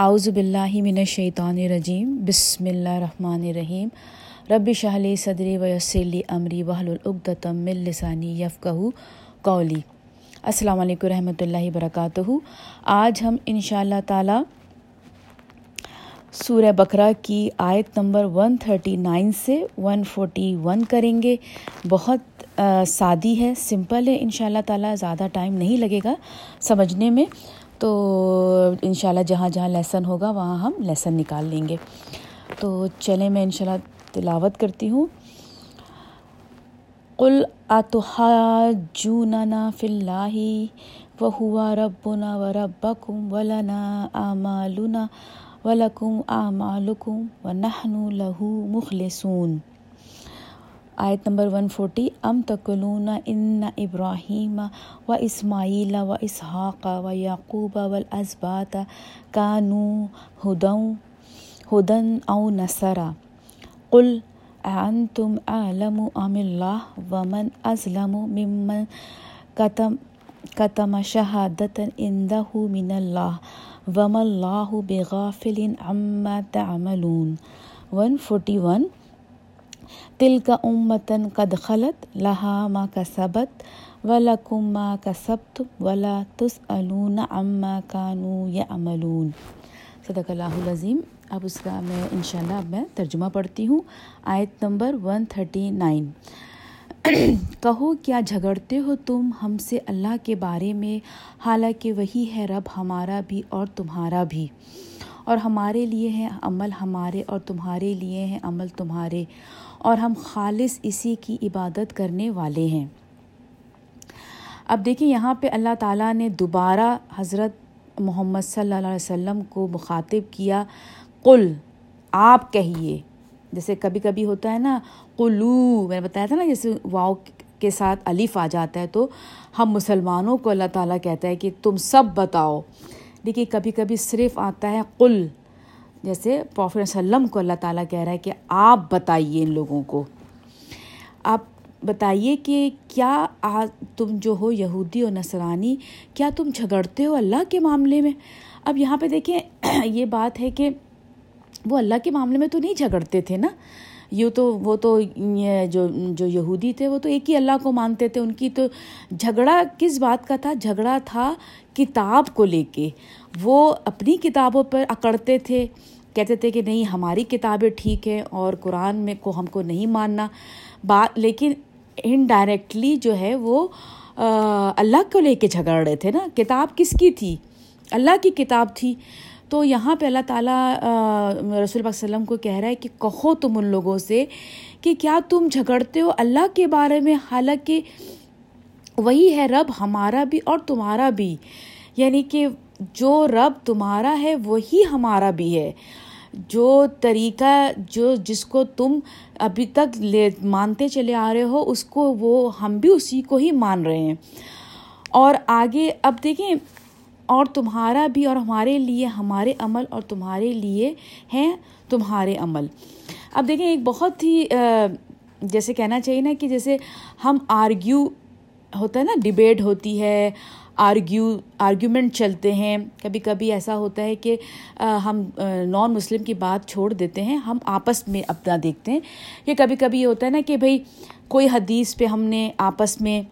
اعوذ باللہ من الشیطان الرجیم، بسم اللہ الرحمن الرحیم۔ رب شہلی صدری ویسلی امری وحل العقدم من لسانی یفقہ قولی۔ السلام علیکم رحمۃ اللہ وبرکاتہ آج ہم ان شاء اللہ تعالیٰ سورہ بکرا کی آیت نمبر 139 سے 141 کریں گے۔ بہت سادی ہے، سمپل ہے ان شاء اللہ تعالیٰ زیادہ ٹائم نہیں لگے گا سمجھنے میں۔ تو ان شاء اللہ جہاں جہاں لیسن ہوگا وہاں ہم لیسن نکال لیں گے۔ تو چلیں میں ان شاء اللہ تلاوت کرتی ہوں۔ قل اتحاجوننا فی اللہ وہوا ربنا وربکم ولنا اعمالنا ولکم اعمالکم ونحن له مخلصون۔ آیت نمبر 140 ام تقلون ان ابراہیم و اسماعیل و اسحاق و یعقوب والازبات کانو ہدن ہدن او نصرا۔ قل انتم اعلم ام اللہ ومن ازلم ممن قتم قتم شہادت اندہ من اللہ۔ وم اللہ بغافل عما تعملون۔ 141 تل کا امتن قد خلط لہا ما کا سبت ولا کما کا سبت ولا تس علون اما کانو یا املون صدق اللہ العظیم۔ اب اس کا میں انشاءاللہ اب میں ترجمہ پڑھتی ہوں۔ آیت نمبر ون تھرٹی نائن کہو، کیا جھگڑتے ہو تم ہم سے اللہ کے بارے میں؟ حالانکہ وہی ہے رب ہمارا بھی اور تمہارا بھی۔ اور ہمارے لیے ہے عمل ہمارے اور تمہارے لیے ہیں عمل تمہارے اور ہم خالص اسی کی عبادت کرنے والے ہیں۔ اب دیکھیں یہاں پہ اللہ تعالیٰ نے دوبارہ حضرت محمد صلی اللہ علیہ وسلم کو مخاطب کیا، قل، آپ کہیے۔ جیسے کبھی کبھی ہوتا ہے نا، قلو، میں نے بتایا تھا نا، جیسے واؤ کے ساتھ الف آ جاتا ہے تو ہم مسلمانوں کو اللہ تعالیٰ کہتا ہے کہ تم سب بتاؤ۔ دیکھیے کبھی کبھی صرف آتا ہے قل، جیسے پروفیٹ وسلم کو اللہ تعالیٰ کہہ رہا ہے کہ آپ بتائیے ان لوگوں کو۔ آپ بتائیے کہ کیا تم جو ہو یہودی اور نصرانی، کیا تم جھگڑتے ہو اللہ کے معاملے میں؟ اب یہاں پہ دیکھیں یہ بات ہے کہ وہ اللہ کے معاملے میں تو نہیں جھگڑتے تھے نا؟ یوں تو وہ تو جو جو یہودی تھے وہ تو ایک ہی اللہ کو مانتے تھے، ان کی تو جھگڑا کس بات کا تھا؟ جھگڑا تھا کتاب کو لے کے۔ وہ اپنی کتابوں پر اکڑتے تھے، کہتے تھے کہ نہیں، ہماری کتابیں ٹھیک ہیں اور قرآن میں کو ہم کو نہیں ماننا۔ بات لیکن انڈائریکٹلی جو ہے وہ اللہ کو لے کے جھگڑ رہے تھے نا۔ کتاب کس کی تھی؟ اللہ کی کتاب تھی۔ تو یہاں پہ اللہ تعالیٰ رسول اللہ وسلم کو کہہ رہا ہے کہ کہو تم ان لوگوں سے کہ کیا تم جھگڑتے ہو اللہ کے بارے میں؟ حالانکہ وہی ہے رب ہمارا بھی اور تمہارا بھی۔ یعنی کہ جو رب تمہارا ہے، وہی ہمارا بھی ہے۔ جو طریقہ، جو جس کو تم ابھی تک لے، مانتے چلے آ رہے ہو، اس کو وہ ہم بھی اسی کو ہی مان رہے ہیں۔ اور آگے، اب دیکھیں اور تمہارا بھی اور ہمارے لیے ہمارے عمل اور تمہارے لیے ہیں تمہارے عمل۔ اب دیکھیں، ایک بہت ہی جیسے کہنا چاہیے نا کہ جیسے ہم آرگیو ہوتا ہے نا، ڈبیٹ ہوتی ہے، آرگیو، آرگیومنٹ چلتے ہیں۔ کبھی کبھی ایسا ہوتا ہے کہ ہم نان مسلم کی بات چھوڑ دیتے ہیں، ہم آپس میں اپنا دیکھتے ہیں۔ کہ کبھی کبھی یہ ہوتا ہے نا کہ بھائی کوئی حدیث پہ ہم نے آپس میں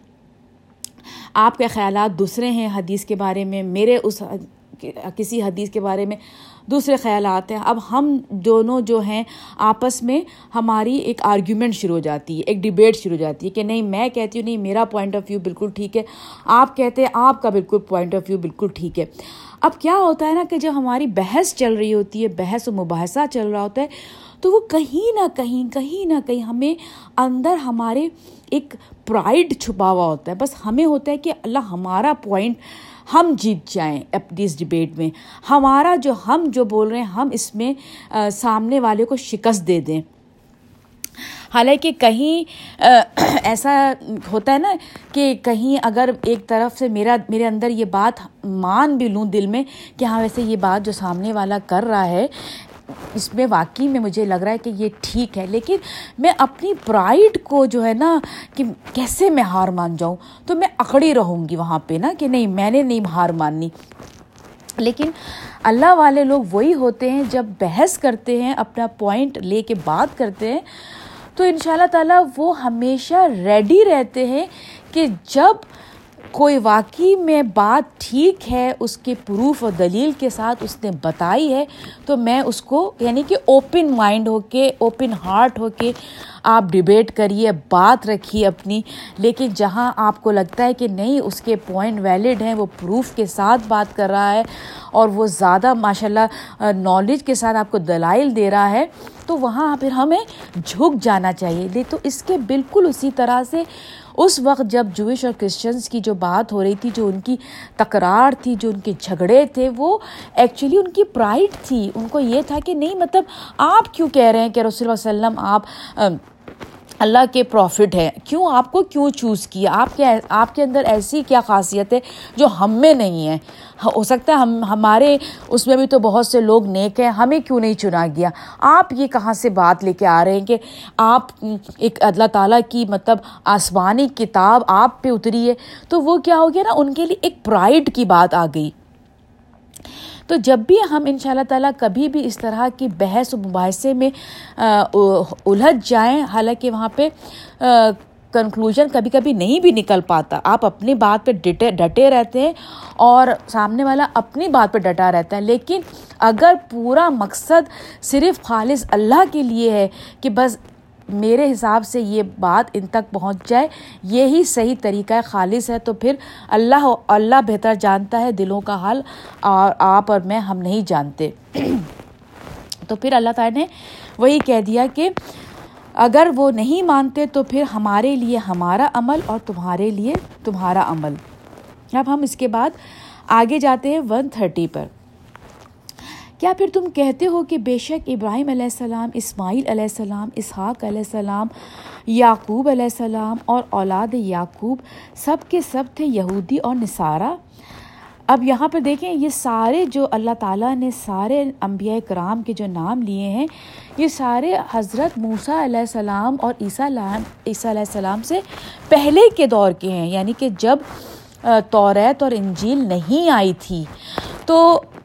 آپ کے خیالات دوسرے ہیں حدیث کے بارے میں، میرے اس کسی حدیث کے بارے میں دوسرے خیالات ہیں۔ اب ہم دونوں جو ہیں، آپس میں ہماری ایک آرگیومنٹ شروع ہو جاتی ہے، ایک ڈبیٹ شروع ہو جاتی ہے کہ نہیں، میں کہتی ہوں نہیں، میرا پوائنٹ آف ویو بالکل ٹھیک ہے۔ آپ کہتے ہیں آپ کا بالکل پوائنٹ آف ویو بالکل ٹھیک ہے۔ اب کیا ہوتا ہے نا کہ جب ہماری بحث چل رہی ہوتی ہے، بحث و مباحثہ چل رہا ہوتا ہے تو وہ کہیں نہ کہیں کہیں نہ کہیں ہمیں اندر ہمارے ایک پرائڈ چھپا ہوا ہوتا ہے۔ بس ہمیں ہوتا ہے کہ اللہ ہمارا پوائنٹ ہم جیت جائیں اپنی اس ڈبیٹ میں۔ ہمارا جو ہم جو بول رہے ہیں، ہم اس میں سامنے والے کو شکست دے دیں۔ حالانکہ کہیں ایسا ہوتا ہے نا کہ کہیں اگر ایک طرف سے میرا، میرے اندر یہ بات مان بھی لوں دل میں کہ ہاں ویسے یہ بات جو سامنے والا کر رہا ہے، اس میں واقعی میں مجھے لگ رہا ہے کہ یہ ٹھیک ہے، لیکن میں اپنی پرائڈ کو جو ہے نا کہ کیسے میں ہار مان جاؤں؟ تو میں اکڑی رہوں گی وہاں پہ نا کہ نہیں، میں نے نہیں ہار ماننی لیکن اللہ والے لوگ وہی ہوتے ہیں جب بحث کرتے ہیں، اپنا پوائنٹ لے کے بات کرتے ہیں۔ تو ان شاء اللہ تعالیٰ وہ ہمیشہ ریڈی رہتے ہیں کہ جب کوئی واقعی میں بات ٹھیک ہے، اس کے پروف اور دلیل کے ساتھ اس نے بتائی ہے، تو میں اس کو یعنی کہ اوپن مائنڈ ہو کے اوپن ہارٹ ہو کے آپ ڈبیٹ کریے، بات رکھیے اپنی۔ لیکن جہاں آپ کو لگتا ہے کہ نہیں، اس کے پوائنٹ ویلڈ ہیں، وہ پروف کے ساتھ بات کر رہا ہے اور وہ زیادہ ماشاء اللہ نالج کے ساتھ آپ کو دلائل دے رہا ہے، تو وہاں پھر ہمیں جھک جانا چاہیے۔ تو اس کے بالکل اسی طرح سے اس وقت جب جوش اور کرسچنس کی جو بات ہو رہی تھی، جو ان کی تکرار تھی، جو ان کے جھگڑے تھے، وہ ایکچولی ان کی پرائڈ تھی۔ ان کو یہ تھا کہ نہیں مطلب آپ کیوں کہہ رہے ہیں کہ رسول اللہ علیہ وسلم آپ اللہ کے پروفٹ ہے کیوں آپ کو کیوں چوز کیا؟ آپ کے آپ کے اندر ایسی کیا خاصیت ہے جو ہم میں نہیں ہے؟ ہاں، ہو سکتا ہے ہم ہمارے اس میں بھی تو بہت سے لوگ نیک ہیں، ہمیں کیوں نہیں چنا گیا؟ آپ یہ کہاں سے بات لے کے آ رہے ہیں کہ آپ ایک اللہ تعالیٰ کی مطلب آسمانی کتاب آپ پہ اتری ہے؟ تو وہ کیا ہو گیا نا، ان کے لیے ایک پرائڈ کی بات آ گئی۔ تو جب بھی ہم ان شاء اللہ تعالیٰ کبھی بھی اس طرح کی بحث و مباحثے میں الجھ جائیں، حالانکہ وہاں پہ کنکلوژن کبھی کبھی نہیں بھی نکل پاتا۔ آپ اپنی بات پہ ڈٹے ڈٹے رہتے ہیں اور سامنے والا اپنی بات پہ ڈٹا رہتا ہے۔ لیکن اگر پورا مقصد صرف خالص اللہ کے لیے ہے کہ بس میرے حساب سے یہ بات ان تک پہنچ جائے، یہی صحیح طریقہ خالص ہے۔ تو پھر اللہ اللہ بہتر جانتا ہے دلوں کا حال، اور آپ اور میں ہم نہیں جانتے۔ تو پھر اللہ تعالیٰ نے وہی کہہ دیا کہ اگر وہ نہیں مانتے تو پھر ہمارے لیے ہمارا عمل اور تمہارے لیے تمہارا عمل۔ اب ہم اس کے بعد آگے جاتے ہیں ون تھرٹی پر۔ کیا پھر تم کہتے ہو کہ بے شک ابراہیم علیہ السلام، اسماعیل علیہ السلام، اسحاق علیہ السلام، یعقوب علیہ السلام اور اولاد یعقوب سب کے سب تھے یہودی اور نصارہ؟ اب یہاں پر دیکھیں، یہ سارے جو اللہ تعالیٰ نے سارے انبیاء کرام کے جو نام لیے ہیں، یہ سارے حضرت موسیٰ علیہ السلام اور عیسیٰ عیسیٰ علیہ السلام سے پہلے کے دور کے ہیں یعنی کہ جب توریت اور انجیل نہیں آئی تھی۔ تو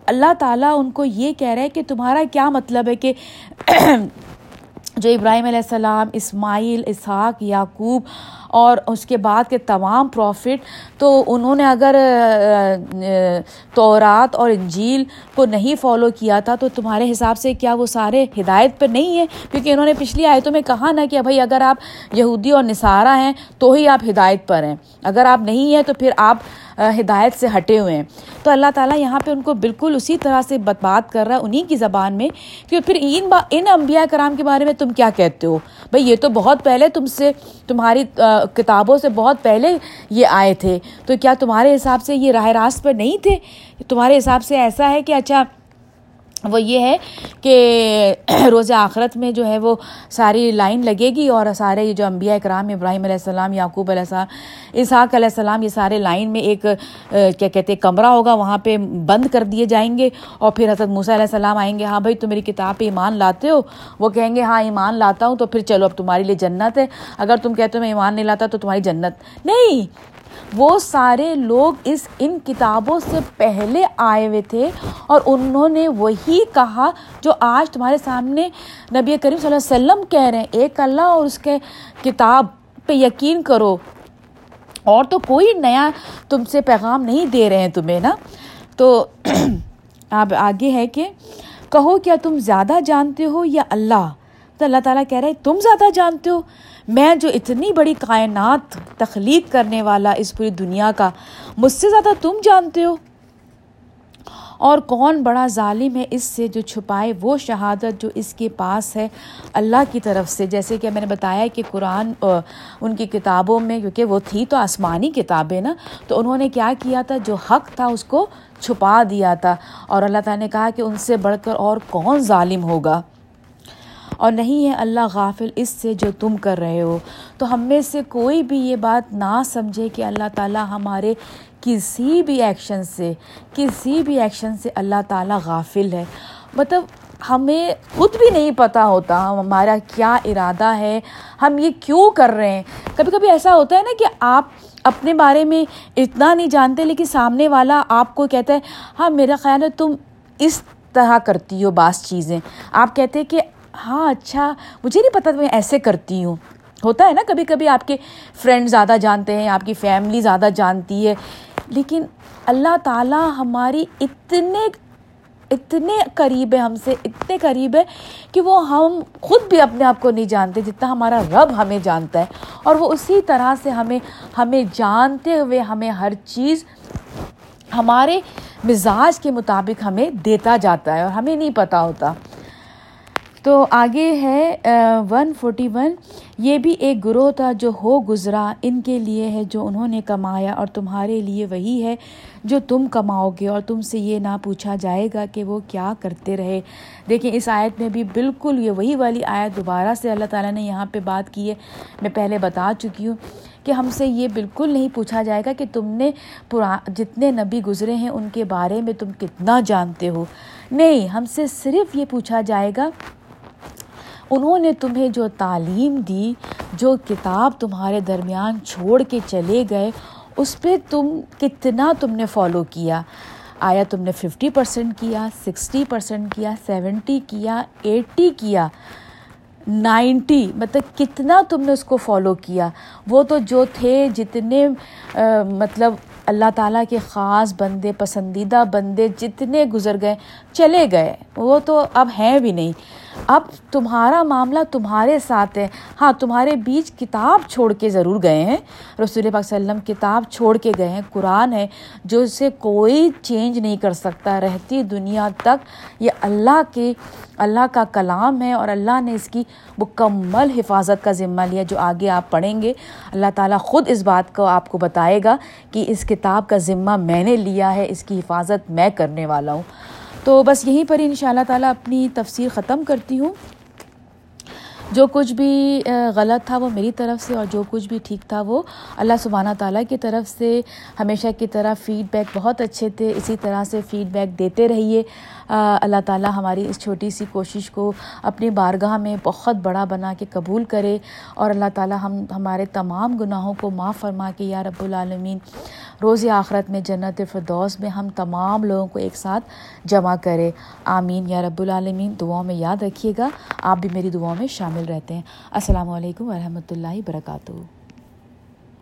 اللہ تعالیٰ ان کو یہ کہہ رہا ہے کہ تمہارا کیا مطلب ہے کہ جو ابراہیم علیہ السلام، اسماعیل، اسحاق، یعقوب اور اس کے بعد کے تمام پروفٹ، تو انہوں نے اگر تورات اور انجیل کو نہیں فالو کیا تھا، تو تمہارے حساب سے کیا وہ سارے ہدایت پہ نہیں ہیں؟ کیونکہ انہوں نے پچھلی آیتوں میں کہا نا کہ بھائی اگر آپ یہودی اور نصارہ ہیں، تو ہی آپ ہدایت پر ہیں۔ اگر آپ نہیں ہیں، تو پھر آپ ہدایت سے ہٹے ہوئے ہیں۔ تو اللہ تعالیٰ یہاں پہ ان کو بالکل اسی طرح سے بات بات کر رہا ہے انہیں کی زبان میں کہ پھر ان با، ان انبیاء کرام کے بارے میں تم کیا کہتے ہو؟ بھائی یہ تو بہت پہلے تم سے تمہاری کتابوں سے بہت پہلے یہ آئے تھے۔ تو کیا تمہارے حساب سے یہ راہ راست پر نہیں تھے؟ تمہارے حساب سے ایسا ہے کہ اچھا وہ یہ ہے کہ روز آخرت میں جو ہے وہ ساری لائن لگے گی اور سارے جو انبیاء اکرام ابراہیم علیہ السلام، یعقوب علیہ السلام، اسحاق علیہ السلام، یہ سارے لائن میں ایک کیا کہتے ہیں، کمرہ ہوگا، وہاں پہ بند کر دیے جائیں گے اور پھر حضرت موسیٰ علیہ السلام آئیں گے ہاں بھائی تم میری کتاب پہ ایمان لاتے ہو؟ وہ کہیں گے ہاں ایمان لاتا ہوں تو پھر چلو اب تمہارے لیے جنت ہے، اگر تم کہتے ہو میں ایمان نہیں لاتا تو تمہاری جنت۔ نہیں! وہ سارے لوگ اس ان کتابوں سے پہلے آئے ہوئے تھے اور انہوں نے وہی کہا جو آج تمہارے سامنے نبی کریم صلی اللہ علیہ وسلم کہہ رہے ہیں۔ ایک اللہ اور اس کے کتاب پہ یقین کرو۔ اور تو کوئی نیا تم سے پیغام نہیں دے رہے ہیں تمہیں، نا؟ تو اب آگے ہے کہ کہو کیا تم زیادہ جانتے ہو یا اللہ؟ تو اللہ تعالیٰ کہہ رہے تم زیادہ جانتے ہو۔ میں جو اتنی بڑی کائنات تخلیق کرنے والا اس پوری دنیا کا، مجھ سے زیادہ تم جانتے ہو۔ اور کون بڑا ظالم ہے اس سے جو چھپائے وہ شہادت جو اس کے پاس ہے اللہ کی طرف سے۔ جیسے کہ میں نے بتایا کہ قرآن ان کی کتابوں میں، کیونکہ وہ تھی تو آسمانی کتابیں نا، تو انہوں نے کیا کیا تھا؟ جو حق تھا اس کو چھپا دیا تھا۔ اور اللہ تعالیٰ نے کہا کہ ان سے بڑھ کر اور کون ظالم ہوگا؟ اور نہیں ہے اللہ غافل اس سے جو تم کر رہے ہو۔ تو ہم میں سے کوئی بھی یہ بات نہ سمجھے کہ اللہ تعالیٰ ہمارے کسی بھی ایکشن سے، کسی بھی ایکشن سے اللہ تعالیٰ غافل ہے۔ مطلب ہمیں خود بھی نہیں پتہ ہوتا ہمارا کیا ارادہ ہے، ہم یہ کیوں کر رہے ہیں۔ کبھی کبھی ایسا ہوتا ہے نا کہ آپ اپنے بارے میں اتنا نہیں جانتے لیکن سامنے والا آپ کو کہتا ہے ہاں میرا خیال ہے تم اس طرح کرتی ہو بعض چیزیں۔ آپ کہتے ہیں کہ ہاں اچھا۔ مجھے نہیں پتہ میں ایسے کرتی ہوں۔ ہوتا ہے نا کبھی کبھی آپ کے فرینڈ زیادہ جانتے ہیں، آپ کی فیملی زیادہ جانتی ہے۔ لیکن اللہ تعالیٰ ہماری اتنے اتنے قریب ہے ہم سے، اتنے قریب ہے کہ وہ ہم خود بھی اپنے آپ کو نہیں جانتے، جتنا ہمارا رب ہمیں جانتا ہے۔ اور وہ اسی طرح سے ہمیں ہمیں جانتے ہوئے ہمیں ہر چیز ہمارے مزاج کے مطابق ہمیں دیتا جاتا ہے اور ہمیں نہیں پتہ ہوتا۔ تو آگے ہے ون فورٹی ون یہ بھی ایک گروہ تھا جو ہو گزرا، ان کے لیے ہے جو انہوں نے کمایا اور تمہارے لیے وہی ہے جو تم کماؤ گے اور تم سے یہ نہ پوچھا جائے گا کہ وہ کیا کرتے رہے۔ دیکھیں، اس آیت میں بھی بالکل یہ وہی والی آیت دوبارہ سے اللہ تعالیٰ نے یہاں پہ بات کی ہے۔ میں پہلے بتا چکی ہوں کہ ہم سے یہ بالکل نہیں پوچھا جائے گا کہ تم نے پورا، جتنے نبی گزرے ہیں ان کے بارے میں تم کتنا جانتے ہو۔ نہیں، ہم سے صرف یہ پوچھا جائے گا انہوں نے تمہیں جو تعلیم دی، جو کتاب تمہارے درمیان چھوڑ کے چلے گئے، اس پہ تم، کتنا تم نے فالو کیا؟ آیا تم نے ففٹی پرسینٹ کیا سکسٹی پرسینٹ کیا سیونٹی کیا ایٹی کیا نائنٹی مطلب کتنا تم نے اس کو فالو کیا؟ وہ تو جو تھے، جتنے مطلب اللہ تعالیٰ کے خاص بندے، پسندیدہ بندے جتنے گزر گئے، چلے گئے۔ وہ تو اب ہیں بھی نہیں۔ اب تمہارا معاملہ تمہارے ساتھ ہے۔ ہاں تمہارے بیچ کتاب چھوڑ کے ضرور گئے ہیں۔ رسول پاک صلی اللہ علیہ وسلم کتاب چھوڑ کے گئے ہیں۔ قرآن ہے جو اسے کوئی چینج نہیں کر سکتا۔ رہتی دنیا تک یہ اللہ کے اللہ کا کلام ہے اور اللہ نے اس کی مکمل حفاظت کا ذمہ لیا، جو آگے آپ پڑھیں گے۔ اللہ تعالیٰ خود اس بات کو آپ کو بتائے گا کہ اس کتاب کا ذمہ میں نے لیا ہے، اس کی حفاظت میں کرنے والا ہوں۔ تو بس یہیں پر ان شاء اللہ تعالیٰ اپنی تفسیر ختم کرتی ہوں۔ جو کچھ بھی غلط تھا وہ میری طرف سے اور جو کچھ بھی ٹھیک تھا وہ اللہ سبحانہ تعالیٰ کی طرف سے ہمیشہ کی طرح فیڈ بیک بہت اچھے تھے، اسی طرح سے فیڈ بیک دیتے رہیے۔ اللہ تعالیٰ ہماری اس چھوٹی سی کوشش کو اپنی بارگاہ میں بہت بڑا بنا کے قبول کرے اور اللہ تعالیٰ ہم، ہمارے تمام گناہوں کو معاف فرما کے یا رب العالمین روز آخرت میں جنت فردوس میں ہم تمام لوگوں کو ایک ساتھ جمع کرے۔ آمین۔ یا رب العالمین، دعاؤں میں یاد رکھیے گا۔ آپ بھی میری دعاؤں میں شامل شامل رہتے ہیں۔ السلام علیکم ورحمۃ اللہ وبرکاتہ۔